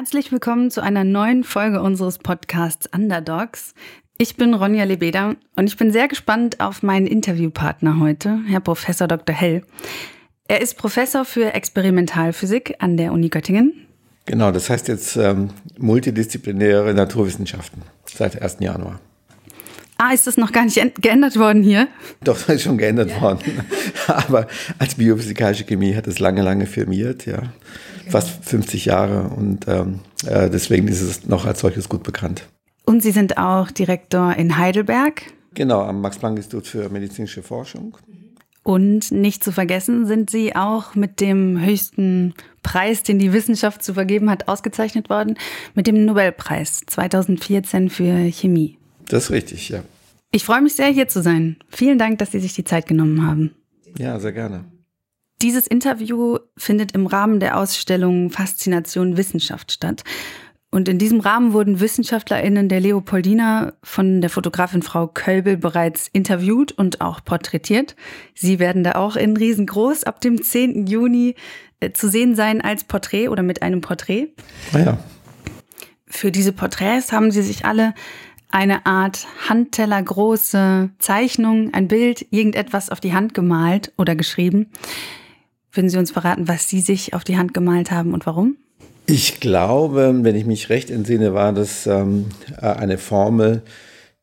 Herzlich willkommen zu einer neuen Folge unseres Podcasts Underdogs. Ich bin Ronja Lebeda und ich bin sehr gespannt auf meinen Interviewpartner heute, Herr Professor Dr. Hell. Er ist Professor für Experimentalphysik an der Uni Göttingen. Genau, das heißt jetzt ähm, multidisziplinäre Naturwissenschaften seit 1. Januar. Ah, ist das noch gar nicht geändert worden hier? Doch, das ist schon geändert ja. worden. Aber als biophysikalische Chemie hat es lange, lange firmiert, ja fast 50 Jahre und ähm, äh, deswegen ist es noch als solches gut bekannt. Und Sie sind auch Direktor in Heidelberg? Genau, am Max-Planck-Institut für medizinische Forschung. Und nicht zu vergessen sind Sie auch mit dem höchsten Preis, den die Wissenschaft zu vergeben hat, ausgezeichnet worden, mit dem Nobelpreis 2014 für Chemie. Das ist richtig, ja. Ich freue mich sehr, hier zu sein. Vielen Dank, dass Sie sich die Zeit genommen haben. Ja, sehr gerne. Dieses Interview findet im Rahmen der Ausstellung Faszination Wissenschaft statt. Und in diesem Rahmen wurden WissenschaftlerInnen der Leopoldina von der Fotografin Frau Kölbel bereits interviewt und auch porträtiert. Sie werden da auch in riesengroß ab dem 10. Juni äh, zu sehen sein als Porträt oder mit einem Porträt. Ah ja. Für diese Porträts haben sie sich alle eine Art handtellergroße Zeichnung, ein Bild, irgendetwas auf die Hand gemalt oder geschrieben. Würden Sie uns verraten, was Sie sich auf die Hand gemalt haben und warum? Ich glaube, wenn ich mich recht entsinne, war das ähm, eine Formel,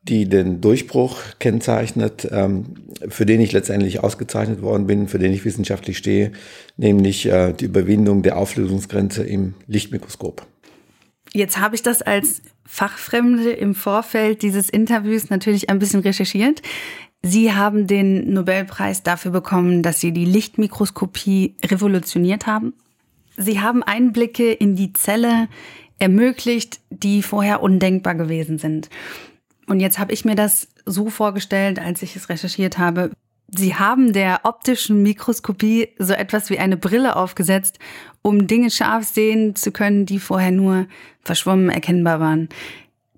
die den Durchbruch kennzeichnet, ähm, für den ich letztendlich ausgezeichnet worden bin, für den ich wissenschaftlich stehe, nämlich äh, die Überwindung der Auflösungsgrenze im Lichtmikroskop. Jetzt habe ich das als Fachfremde im Vorfeld dieses Interviews natürlich ein bisschen recherchiert. Sie haben den Nobelpreis dafür bekommen, dass Sie die Lichtmikroskopie revolutioniert haben. Sie haben Einblicke in die Zelle ermöglicht, die vorher undenkbar gewesen sind. Und jetzt habe ich mir das so vorgestellt, als ich es recherchiert habe. Sie haben der optischen Mikroskopie so etwas wie eine Brille aufgesetzt, um Dinge scharf sehen zu können, die vorher nur verschwommen erkennbar waren.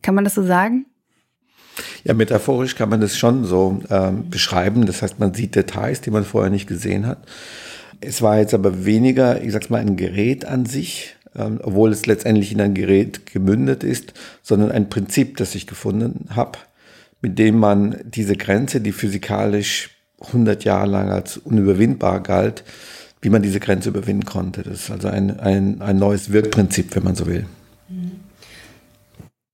Kann man das so sagen? Ja, metaphorisch kann man das schon so ähm, beschreiben. Das heißt, man sieht Details, die man vorher nicht gesehen hat. Es war jetzt aber weniger, ich sag's mal, ein Gerät an sich, ähm, obwohl es letztendlich in ein Gerät gemündet ist, sondern ein Prinzip, das ich gefunden habe, mit dem man diese Grenze, die physikalisch 100 Jahre lang als unüberwindbar galt, wie man diese Grenze überwinden konnte. Das ist also ein, ein, ein neues Wirkprinzip, wenn man so will. Mhm.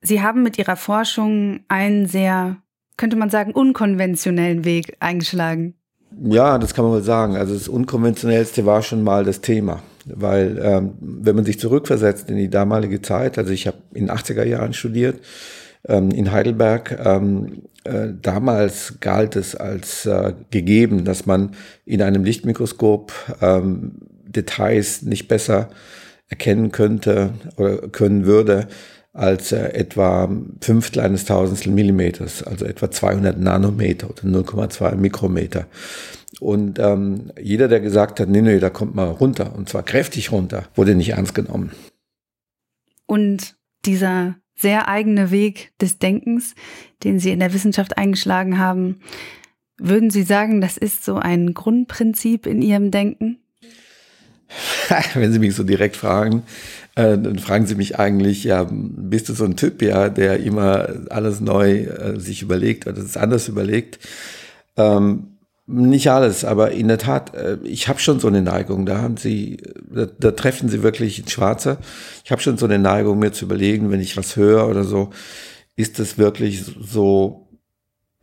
Sie haben mit Ihrer Forschung einen sehr, könnte man sagen, unkonventionellen Weg eingeschlagen. Ja, das kann man wohl sagen. Also das Unkonventionellste war schon mal das Thema. Weil ähm, wenn man sich zurückversetzt in die damalige Zeit, also ich habe in den 80er Jahren studiert ähm, in Heidelberg, ähm, äh, damals galt es als äh, gegeben, dass man in einem Lichtmikroskop ähm, Details nicht besser erkennen könnte oder können würde als äh, etwa Fünftel eines Tausendstel Millimeters, also etwa 200 Nanometer oder 0,2 Mikrometer. Und ähm, jeder, der gesagt hat, nee, nee, da kommt mal runter, und zwar kräftig runter, wurde nicht ernst genommen. Und dieser sehr eigene Weg des Denkens, den Sie in der Wissenschaft eingeschlagen haben, würden Sie sagen, das ist so ein Grundprinzip in Ihrem Denken? Wenn Sie mich so direkt fragen, äh, dann fragen Sie mich eigentlich, ja, bist du so ein Typ, ja, der immer alles neu äh, sich überlegt oder es anders überlegt? Ähm, nicht alles, aber in der Tat, äh, ich habe schon so eine Neigung. Da haben Sie, da, da treffen Sie wirklich ins Schwarze. Ich habe schon so eine Neigung, mir zu überlegen, wenn ich was höre oder so, ist das wirklich so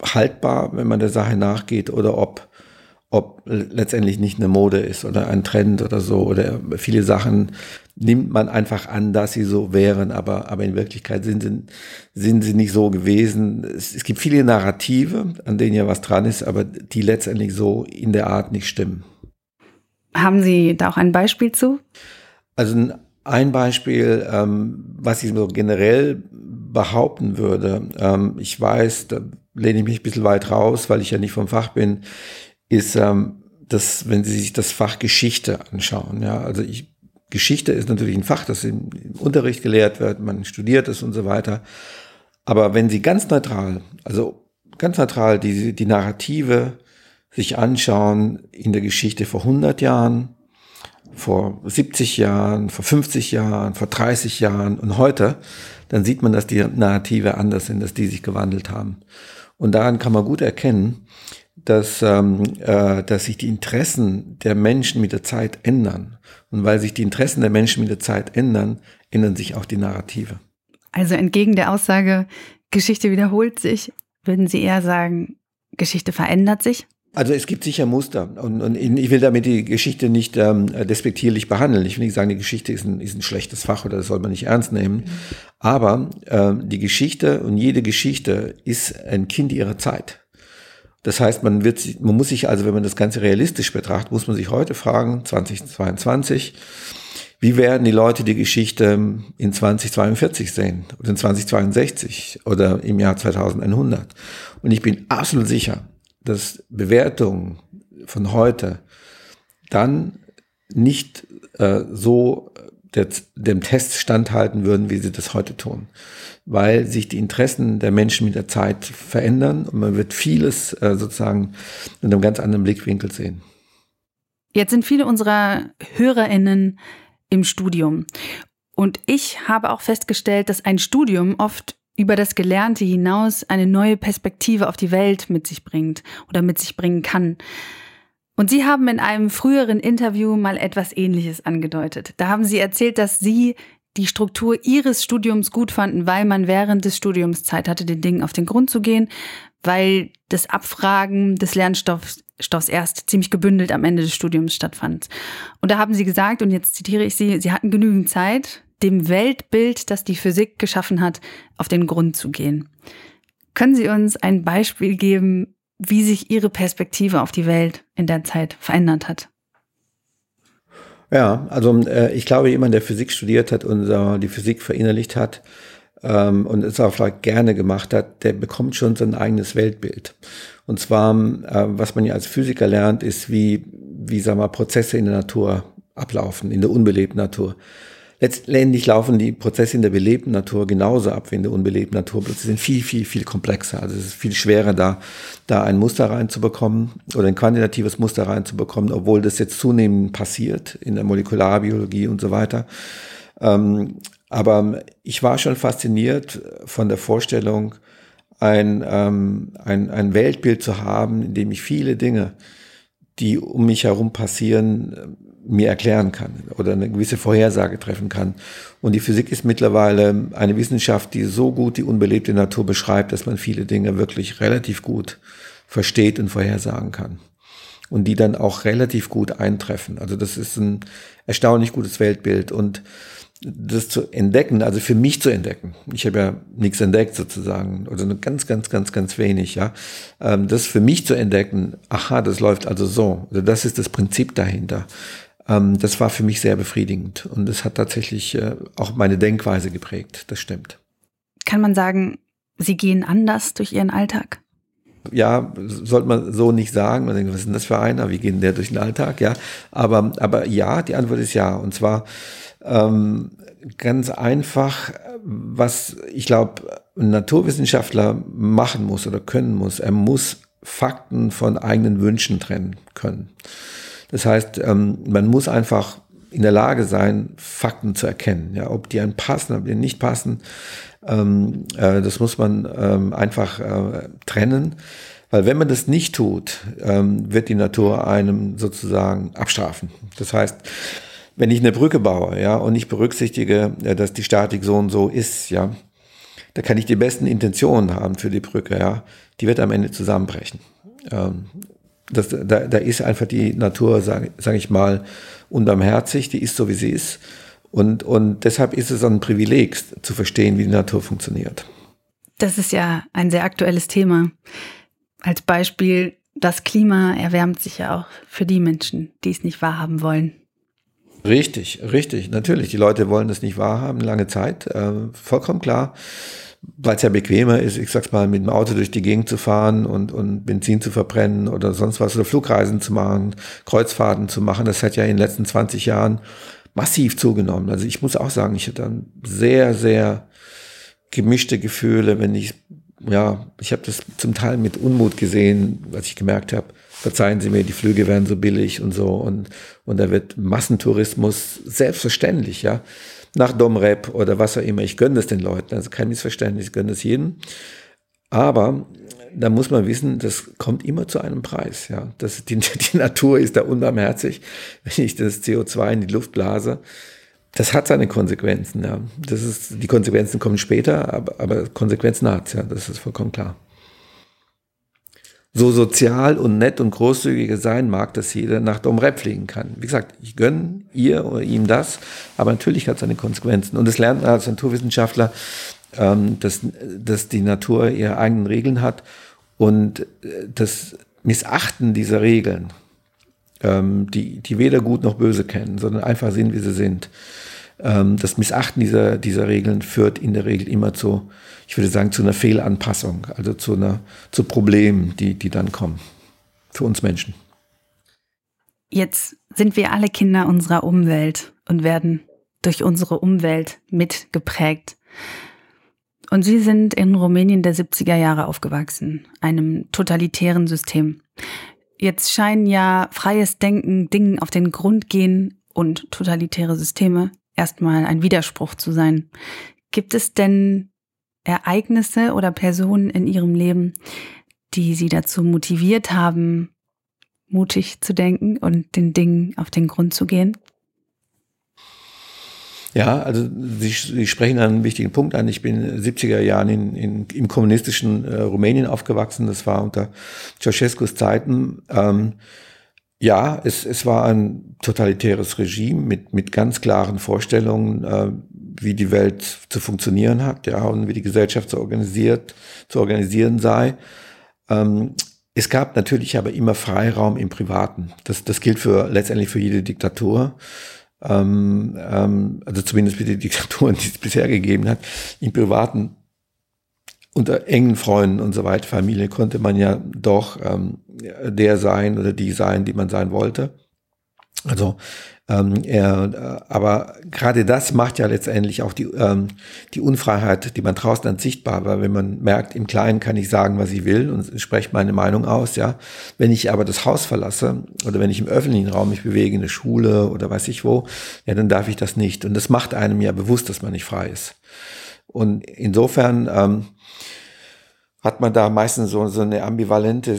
haltbar, wenn man der Sache nachgeht, oder ob ob letztendlich nicht eine Mode ist oder ein Trend oder so oder viele Sachen nimmt man einfach an, dass sie so wären, aber, aber in Wirklichkeit sind sie, sind sie nicht so gewesen. Es, es gibt viele Narrative, an denen ja was dran ist, aber die letztendlich so in der Art nicht stimmen. Haben Sie da auch ein Beispiel zu? Also ein Beispiel, ähm, was ich so generell behaupten würde, ähm, ich weiß, da lehne ich mich ein bisschen weit raus, weil ich ja nicht vom Fach bin ist, ähm, dass, wenn Sie sich das Fach Geschichte anschauen, ja, also ich, Geschichte ist natürlich ein Fach, das im, im Unterricht gelehrt wird, man studiert es und so weiter. Aber wenn Sie ganz neutral, also ganz neutral die, die Narrative sich anschauen in der Geschichte vor 100 Jahren vor 70 Jahren, vor 50 Jahren, vor 30 Jahren und heute, dann sieht man, dass die Narrative anders sind, dass die sich gewandelt haben. Und daran kann man gut erkennen, dass, ähm, äh, dass sich die Interessen der Menschen mit der Zeit ändern. Und weil sich die Interessen der Menschen mit der Zeit ändern, ändern sich auch die Narrative. Also entgegen der Aussage, Geschichte wiederholt sich, würden Sie eher sagen, Geschichte verändert sich? Also es gibt sicher Muster und, und ich will damit die Geschichte nicht ähm, despektierlich behandeln. Ich will nicht sagen, die Geschichte ist ein, ist ein schlechtes Fach oder das soll man nicht ernst nehmen. Mhm. Aber ähm, die Geschichte und jede Geschichte ist ein Kind ihrer Zeit. Das heißt, man wird, man muss sich also, wenn man das Ganze realistisch betrachtet, muss man sich heute fragen, 2022, wie werden die Leute die Geschichte in 2042 sehen oder in 2062 oder im Jahr 2100? Und ich bin absolut sicher, dass Bewertungen von heute dann nicht äh, so der, dem Test standhalten würden, wie sie das heute tun. Weil sich die Interessen der Menschen mit der Zeit verändern und man wird vieles äh, sozusagen in einem ganz anderen Blickwinkel sehen. Jetzt sind viele unserer HörerInnen im Studium. Und ich habe auch festgestellt, dass ein Studium oft über das Gelernte hinaus eine neue Perspektive auf die Welt mit sich bringt oder mit sich bringen kann. Und Sie haben in einem früheren Interview mal etwas Ähnliches angedeutet. Da haben Sie erzählt, dass Sie die Struktur Ihres Studiums gut fanden, weil man während des Studiums Zeit hatte, den Dingen auf den Grund zu gehen, weil das Abfragen des Lernstoffs Stoffs erst ziemlich gebündelt am Ende des Studiums stattfand. Und da haben Sie gesagt, und jetzt zitiere ich Sie, Sie hatten genügend Zeit, dem Weltbild, das die Physik geschaffen hat, auf den Grund zu gehen. Können Sie uns ein Beispiel geben, wie sich Ihre Perspektive auf die Welt in der Zeit verändert hat? Ja, also äh, ich glaube, jemand, der Physik studiert hat und äh, die Physik verinnerlicht hat ähm, und es auch vielleicht gerne gemacht hat, der bekommt schon sein eigenes Weltbild. Und zwar, äh, was man ja als Physiker lernt, ist, wie, wie sagen wir, Prozesse in der Natur ablaufen, in der unbelebten Natur. Letztendlich laufen die Prozesse in der belebten Natur genauso ab wie in der unbelebten Natur, sie sind viel, viel, viel komplexer. Also es ist viel schwerer, da, da ein Muster reinzubekommen oder ein quantitatives Muster reinzubekommen, obwohl das jetzt zunehmend passiert in der Molekularbiologie und so weiter. Ähm, aber ich war schon fasziniert von der Vorstellung, ein, ähm, ein, ein Weltbild zu haben, in dem ich viele Dinge, die um mich herum passieren, mir erklären kann oder eine gewisse Vorhersage treffen kann. Und die Physik ist mittlerweile eine Wissenschaft, die so gut die unbelebte Natur beschreibt, dass man viele Dinge wirklich relativ gut versteht und vorhersagen kann. Und die dann auch relativ gut eintreffen. Also das ist ein erstaunlich gutes Weltbild. Und das zu entdecken, also für mich zu entdecken. Ich habe ja nichts entdeckt sozusagen, oder nur ganz, ganz, ganz, ganz wenig, ja. Ähm, das für mich zu entdecken, aha, das läuft also so. Also das ist das Prinzip dahinter. Ähm, das war für mich sehr befriedigend und es hat tatsächlich äh, auch meine Denkweise geprägt. Das stimmt. Kann man sagen, Sie gehen anders durch Ihren Alltag? ja, sollte man so nicht sagen. Man denkt, was ist denn das für einer? Wie geht denn der durch den Alltag? Ja, aber, aber ja, die Antwort ist ja. Und zwar ähm, ganz einfach, was ich glaube, ein Naturwissenschaftler machen muss oder können muss. Er muss Fakten von eigenen Wünschen trennen können. Das heißt, ähm, man muss einfach in der Lage sein, Fakten zu erkennen. Ja, ob die einen passen, ob die nicht passen, ähm, äh, das muss man ähm, einfach äh, trennen. Weil wenn man das nicht tut, ähm, wird die Natur einem sozusagen abstrafen. Das heißt, wenn ich eine Brücke baue, ja, und ich berücksichtige, ja, dass die Statik so und so ist, ja, da kann ich die besten Intentionen haben für die Brücke, ja, die wird am Ende zusammenbrechen. Das, da, da ist einfach die Natur, sage sag ich mal, unbarmherzig, die ist so, wie sie ist. Und, und deshalb ist es ein Privileg, zu verstehen, wie die Natur funktioniert. Das ist ja ein sehr aktuelles Thema. Als Beispiel, das Klima erwärmt sich ja auch für die Menschen, die es nicht wahrhaben wollen. Richtig, richtig, natürlich. Die Leute wollen das nicht wahrhaben, lange Zeit, äh, vollkommen klar weil es ja bequemer ist, ich sag's mal, mit dem Auto durch die Gegend zu fahren und, und Benzin zu verbrennen oder sonst was oder Flugreisen zu machen, Kreuzfahrten zu machen. Das hat ja in den letzten 20 Jahren massiv zugenommen. Also ich muss auch sagen, ich hatte dann sehr, sehr gemischte Gefühle, wenn ich ja, ich habe das zum Teil mit Unmut gesehen, als ich gemerkt habe, verzeihen Sie mir, die Flüge werden so billig und so und, und da wird Massentourismus selbstverständlich, ja, nach Domrep oder was auch immer. Ich gönne das den Leuten, also kein Missverständnis, ich gönne das jedem. Aber da muss man wissen, das kommt immer zu einem Preis. Ja, das, die, die Natur ist da unbarmherzig. Wenn ich das CO2 in die Luft blase, das hat seine Konsequenzen. Ja, das ist, die Konsequenzen kommen später, aber, aber Konsequenzen hat ja, das ist vollkommen klar. So sozial und nett und großzügig sein mag, dass jeder nach Domrep fliegen kann. Wie gesagt, ich gönne ihr oder ihm das, aber natürlich hat es seine Konsequenzen. Und das lernt man als Naturwissenschaftler, ähm, dass, dass die Natur ihre eigenen Regeln hat und äh, das Missachten dieser Regeln, ähm, die, die weder gut noch böse kennen, sondern einfach sind, wie sie sind. Ähm, das Missachten dieser, dieser Regeln führt in der Regel immer zu, ich würde sagen, zu einer Fehlanpassung, also zu, einer, zu Problemen, die, die dann kommen. Für uns Menschen. Jetzt sind wir alle Kinder unserer Umwelt und werden durch unsere Umwelt mitgeprägt. Und Sie sind in Rumänien der 70er Jahre aufgewachsen, einem totalitären System. Jetzt scheinen ja freies Denken, Dingen auf den Grund gehen und totalitäre Systeme erstmal ein Widerspruch zu sein. Gibt es denn Ereignisse oder Personen in Ihrem Leben, die Sie dazu motiviert haben, mutig zu denken und den Dingen auf den Grund zu gehen? Ja, also Sie, Sie sprechen einen wichtigen Punkt an. Ich bin 70er Jahren in, in, im kommunistischen äh, Rumänien aufgewachsen. Das war unter Ceausescus Zeiten. Ähm, ja, es, es war ein totalitäres Regime mit, mit ganz klaren Vorstellungen, äh, wie die Welt zu funktionieren hat, ja, und wie die Gesellschaft zu organisiert, zu organisieren sei. Ähm, es gab natürlich aber immer Freiraum im Privaten. Das, das gilt für letztendlich für jede Diktatur ähm, ähm, also zumindest für die Diktaturen, die es bisher gegeben hat, im Privaten unter engen Freunden und so weiter, Familie, konnte man ja doch ähm, der sein oder die sein, die man sein wollte. Also ähm, er, äh, aber gerade das macht ja letztendlich auch die, ähm, die Unfreiheit, die man draußen dann sichtbar, weil wenn man merkt, im Kleinen kann ich sagen, was ich will und spreche meine Meinung aus, ja. Wenn ich aber das Haus verlasse oder wenn ich im öffentlichen Raum mich bewege, in der Schule oder weiß ich wo, ja, dann darf ich das nicht. Und das macht einem ja bewusst, dass man nicht frei ist. Und insofern ähm, hat man da meistens so, so eine ambivalente,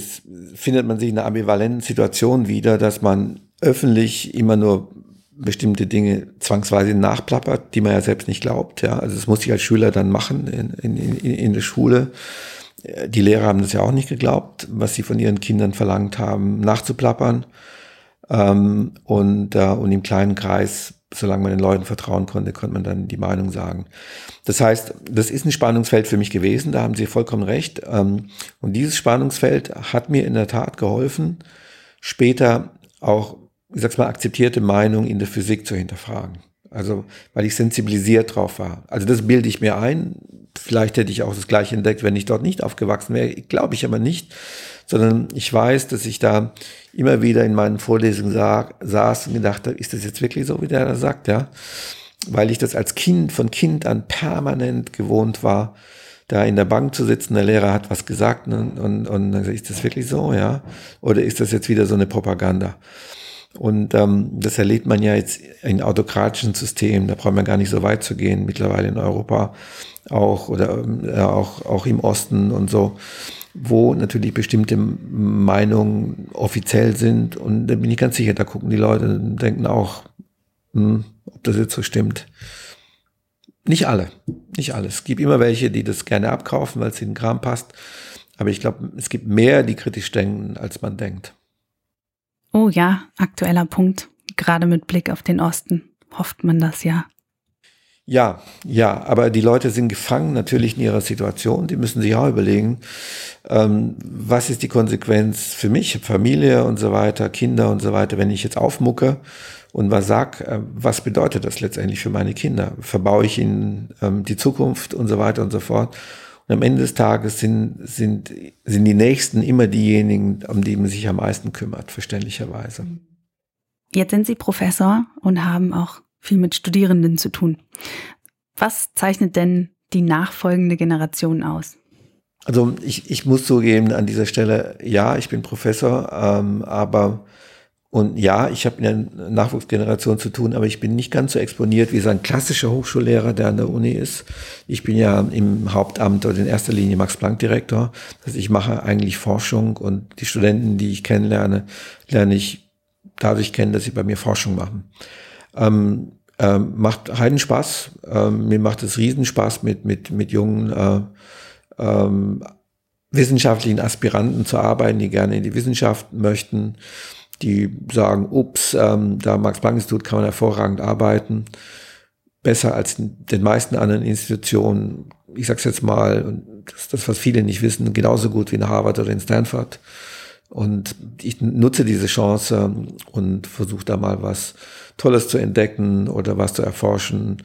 findet man sich in einer ambivalenten Situation wieder, dass man öffentlich immer nur bestimmte Dinge zwangsweise nachplappert, die man ja selbst nicht glaubt. Ja, also das muss ich als Schüler dann machen in, in, in, in der Schule. Die Lehrer haben das ja auch nicht geglaubt, was sie von ihren Kindern verlangt haben, nachzuplappern. Ähm, und, äh, und im kleinen Kreis, solange man den Leuten vertrauen konnte, konnte man dann die Meinung sagen. Das heißt, das ist ein Spannungsfeld für mich gewesen, da haben Sie vollkommen recht. Ähm, und dieses Spannungsfeld hat mir in der Tat geholfen, später auch ich sag's mal, akzeptierte Meinung in der Physik zu hinterfragen. Also, weil ich sensibilisiert drauf war. Also das bilde ich mir ein. Vielleicht hätte ich auch das gleiche entdeckt, wenn ich dort nicht aufgewachsen wäre. Glaube ich aber nicht. Sondern ich weiß, dass ich da immer wieder in meinen Vorlesungen sa saß und gedacht habe, ist das jetzt wirklich so, wie der da sagt, ja? Weil ich das als Kind, von Kind an permanent gewohnt war, da in der Bank zu sitzen, der Lehrer hat was gesagt und, und, und dann ist das wirklich so, ja? Oder ist das jetzt wieder so eine Propaganda? Und ähm, das erlebt man ja jetzt in autokratischen Systemen, da braucht man gar nicht so weit zu gehen, mittlerweile in Europa auch oder äh, auch, auch im Osten und so, wo natürlich bestimmte Meinungen offiziell sind. Und da bin ich ganz sicher, da gucken die Leute und denken auch, hm, ob das jetzt so stimmt. Nicht alle, nicht alle. Es gibt immer welche, die das gerne abkaufen, weil es in den Kram passt. Aber ich glaube, es gibt mehr, die kritisch denken, als man denkt. Oh ja, aktueller Punkt. Gerade mit Blick auf den Osten hofft man das ja. Ja, ja, aber die Leute sind gefangen natürlich in ihrer Situation. Die müssen sich auch überlegen, ähm, was ist die Konsequenz für mich, Familie und so weiter, Kinder und so weiter, wenn ich jetzt aufmucke und was sag, äh, was bedeutet das letztendlich für meine Kinder? Verbaue ich ihnen ähm, die Zukunft und so weiter und so fort? Und am Ende des Tages sind, sind, sind die Nächsten immer diejenigen, um die man sich am meisten kümmert, verständlicherweise. Jetzt sind Sie Professor und haben auch viel mit Studierenden zu tun. Was zeichnet denn die nachfolgende Generation aus? Also ich, ich muss zugeben an dieser Stelle, ja, ich bin Professor, ähm, aber und ja, ich habe mit der Nachwuchsgeneration zu tun, aber ich bin nicht ganz so exponiert wie so ein klassischer Hochschullehrer, der an der Uni ist. Ich bin ja im Hauptamt oder in erster Linie Max-Planck-Direktor. Heißt, ich mache eigentlich Forschung und die Studenten, die ich kennenlerne, lerne ich dadurch kennen, dass sie bei mir Forschung machen. Ähm, ähm, macht heiden Spaß. Ähm, mir macht es Riesenspaß, mit, mit, mit jungen äh, ähm, wissenschaftlichen Aspiranten zu arbeiten, die gerne in die Wissenschaft möchten die sagen, ups, ähm, da Max-Planck-Institut kann man hervorragend arbeiten, besser als den meisten anderen Institutionen. Ich sage es jetzt mal, das, das, was viele nicht wissen, genauso gut wie in Harvard oder in Stanford. Und ich nutze diese Chance und versuche da mal was Tolles zu entdecken oder was zu erforschen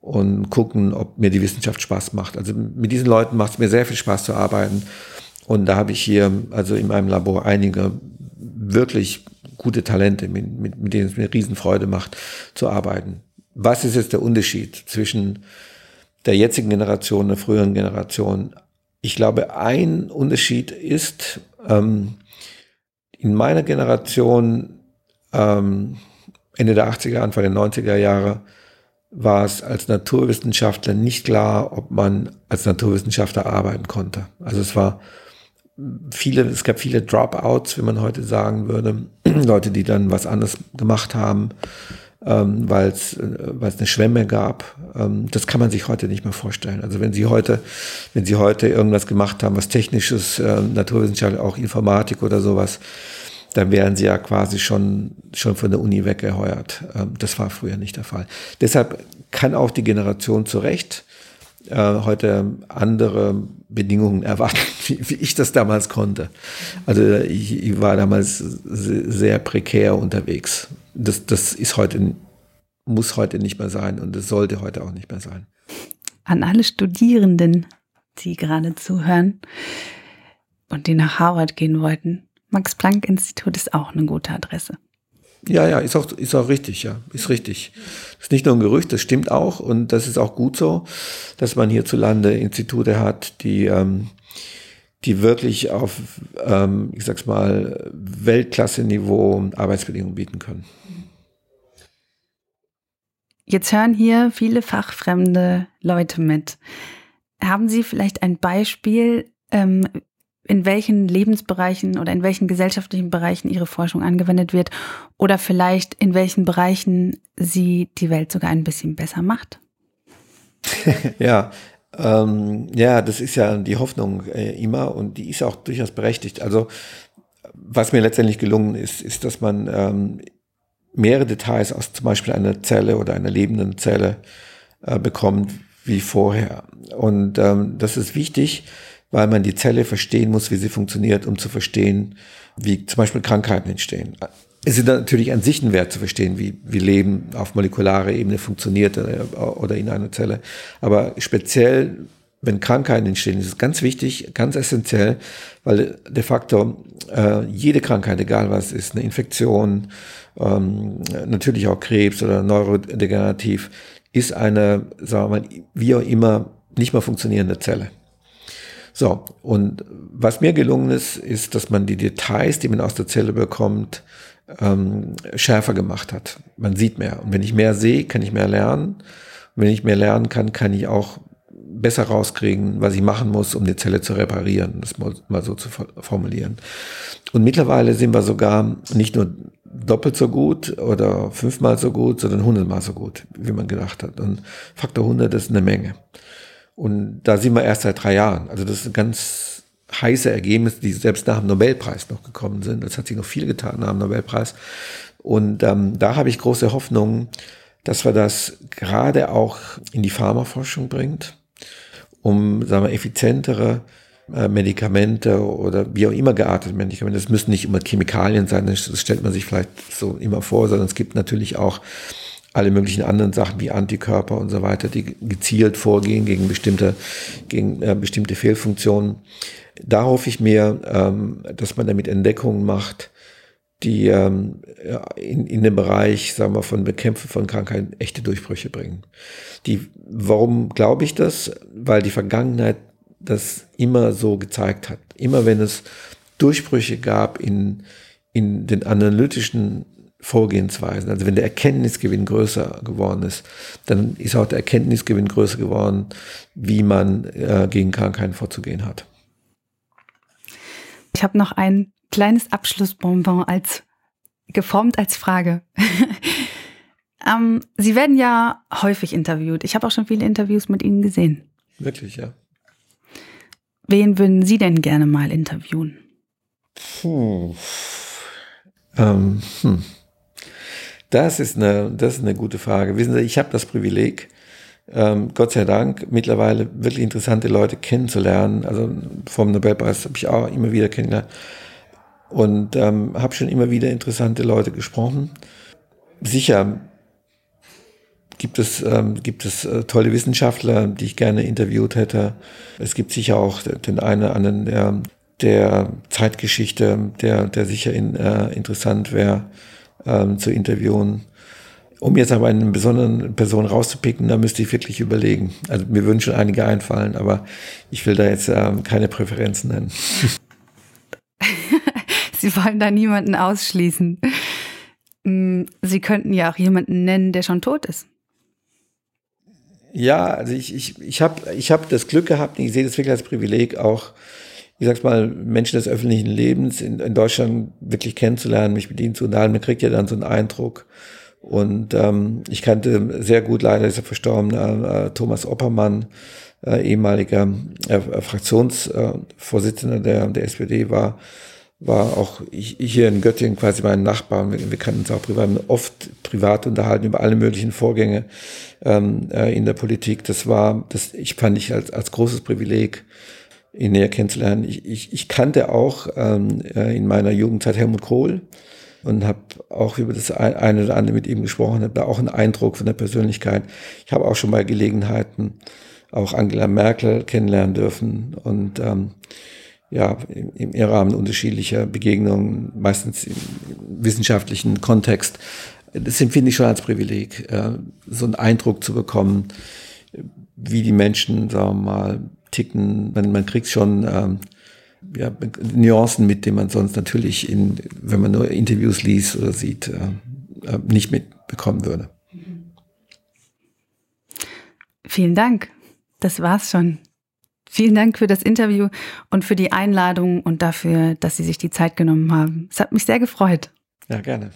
und gucken, ob mir die Wissenschaft Spaß macht. Also mit diesen Leuten macht es mir sehr viel Spaß zu arbeiten. Und da habe ich hier also in meinem Labor einige wirklich gute Talente, mit, mit, mit denen es mir Riesenfreude macht, zu arbeiten. Was ist jetzt der Unterschied zwischen der jetzigen Generation und der früheren Generation? Ich glaube, ein Unterschied ist, ähm, in meiner Generation, ähm, Ende der 80er, Anfang der 90er Jahre, war es als Naturwissenschaftler nicht klar, ob man als Naturwissenschaftler arbeiten konnte. Also es war viele, es gab viele Dropouts, wie man heute sagen würde, Leute, die dann was anderes gemacht haben, ähm, weil es äh, weil es eine Schwemme gab. Ähm, das kann man sich heute nicht mehr vorstellen. Also wenn Sie heute, wenn Sie heute irgendwas gemacht haben, was technisches, äh, Naturwissenschaft, auch Informatik oder sowas, dann wären Sie ja quasi schon schon von der Uni weggeheuert. Ähm, das war früher nicht der Fall. Deshalb kann auch die Generation zu Recht äh, heute andere Bedingungen erwarten, wie, wie, ich das damals konnte. Also ich, ich war damals sehr prekär unterwegs. Das, das ist heute, muss heute nicht mehr sein und es sollte heute auch nicht mehr sein. An alle Studierenden, die gerade zuhören und die nach Harvard gehen wollten, Max-Planck-Institut ist auch eine gute Adresse. Ja, ja, ist auch, ist auch richtig, ja, ist richtig. Das ist nicht nur ein Gerücht, das stimmt auch und das ist auch gut so, dass man hierzulande Institute hat, die, ähm, die wirklich auf, ähm, ich sag's mal, Weltklasse-Niveau Arbeitsbedingungen bieten können. Jetzt hören hier viele fachfremde Leute mit. Haben Sie vielleicht ein Beispiel, ähm, in welchen Lebensbereichen oder in welchen gesellschaftlichen Bereichen Ihre Forschung angewendet wird oder vielleicht in welchen Bereichen sie die Welt sogar ein bisschen besser macht? ja, ähm, ja, das ist ja die Hoffnung äh, immer und die ist auch durchaus berechtigt. Also was mir letztendlich gelungen ist, ist, dass man ähm, mehrere Details aus zum Beispiel einer Zelle oder einer lebenden Zelle äh, bekommt wie vorher. Und ähm, das ist wichtig, weil man die Zelle verstehen muss, wie sie funktioniert, um zu verstehen, wie zum Beispiel Krankheiten entstehen. Es ist natürlich an sich ein Wert zu verstehen, wie, wie Leben auf molekularer Ebene funktioniert äh, oder in einer Zelle. Aber speziell, wenn Krankheiten entstehen, ist es ganz wichtig, ganz essentiell, weil de facto äh, jede Krankheit, egal was ist, eine Infektion, ähm, natürlich auch Krebs oder neurodegenerativ, ist eine, sagen wir mal, wie auch immer, nicht mehr funktionierende Zelle. So, und was mir gelungen ist, ist, dass man die Details, die man aus der Zelle bekommt, ähm, schärfer gemacht hat. Man sieht mehr. Und wenn ich mehr sehe, kann ich mehr lernen. Und wenn ich mehr lernen kann, kann ich auch besser rauskriegen, was ich machen muss, um die Zelle zu reparieren, das mal so zu formulieren. Und mittlerweile sind wir sogar nicht nur doppelt so gut oder fünfmal so gut, sondern hundertmal so gut, wie man gedacht hat. Und Faktor 100 ist eine Menge. Und da sind wir erst seit drei Jahren. Also das ist ganz heiße Ergebnis, die selbst nach dem Nobelpreis noch gekommen sind. Das hat sich noch viel getan nach dem Nobelpreis. Und ähm, da habe ich große Hoffnung, dass wir das gerade auch in die Pharmaforschung bringt, um sagen wir, effizientere äh, Medikamente oder wie auch immer geartete Medikamente. Das müssen nicht immer Chemikalien sein, das stellt man sich vielleicht so immer vor, sondern es gibt natürlich auch alle möglichen anderen Sachen wie Antikörper und so weiter, die gezielt vorgehen gegen bestimmte, gegen äh, bestimmte Fehlfunktionen. Da hoffe ich mir, ähm, dass man damit Entdeckungen macht, die ähm, in, in den Bereich, sagen wir, von Bekämpfen von Krankheiten echte Durchbrüche bringen. Die, warum glaube ich das? Weil die Vergangenheit das immer so gezeigt hat. Immer wenn es Durchbrüche gab in, in den analytischen Vorgehensweisen, also wenn der Erkenntnisgewinn größer geworden ist, dann ist auch der Erkenntnisgewinn größer geworden, wie man äh, gegen Krankheiten vorzugehen hat. Ich habe noch ein kleines Abschlussbonbon als geformt als Frage. ähm, Sie werden ja häufig interviewt. Ich habe auch schon viele Interviews mit Ihnen gesehen. Wirklich, ja. Wen würden Sie denn gerne mal interviewen? Puh. Ähm, hm. Das ist eine, das ist eine gute Frage. Wissen Sie, ich habe das Privileg, ähm, Gott sei Dank, mittlerweile wirklich interessante Leute kennenzulernen. Also vom Nobelpreis habe ich auch immer wieder kennengelernt und ähm, habe schon immer wieder interessante Leute gesprochen. Sicher gibt es, ähm, gibt es äh, tolle Wissenschaftler, die ich gerne interviewt hätte. Es gibt sicher auch den einen oder anderen der, der Zeitgeschichte, der, der sicher in, äh, interessant wäre ähm, zu interviewen. Um jetzt aber eine besondere Person rauszupicken, da müsste ich wirklich überlegen. Also mir würden schon einige einfallen, aber ich will da jetzt ähm, keine Präferenzen nennen. Sie wollen da niemanden ausschließen. Mm, Sie könnten ja auch jemanden nennen, der schon tot ist. Ja, also ich, ich, ich habe ich hab das Glück gehabt, ich sehe das wirklich als Privileg, auch, ich sag's mal, Menschen des öffentlichen Lebens in, in Deutschland wirklich kennenzulernen, mich mit ihnen zu unterhalten. Man kriegt ja dann so einen Eindruck. Und ähm, ich kannte sehr gut, leider ist er verstorben, äh, Thomas Oppermann, äh, ehemaliger äh, Fraktionsvorsitzender der, der SPD war, war auch hier in Göttingen quasi mein Nachbar. Wir, wir kannten uns auch privat, oft privat unterhalten über alle möglichen Vorgänge ähm, äh, in der Politik. Das war, das ich fand ich als, als großes Privileg, ihn näher kennenzulernen. Ich, ich, ich kannte auch ähm, äh, in meiner Jugendzeit Helmut Kohl und habe auch über das eine oder andere mit ihm gesprochen, habe da auch einen Eindruck von der Persönlichkeit. Ich habe auch schon bei Gelegenheiten auch Angela Merkel kennenlernen dürfen und ähm, ja, im, Rahmen unterschiedlicher Begegnungen, meistens im wissenschaftlichen Kontext. Das empfinde ich schon als Privileg, äh, so einen Eindruck zu bekommen, wie die Menschen, sagen wir mal, ticken. Man, man kriegt schon ähm, ja, Nuancen mit, denen man sonst natürlich, in, wenn man nur Interviews liest oder sieht, äh, äh nicht mitbekommen würde. Vielen Dank. Das war's schon. Vielen Dank für das Interview und für die Einladung und dafür, dass Sie sich die Zeit genommen haben. Es hat mich sehr gefreut. Ja, gerne.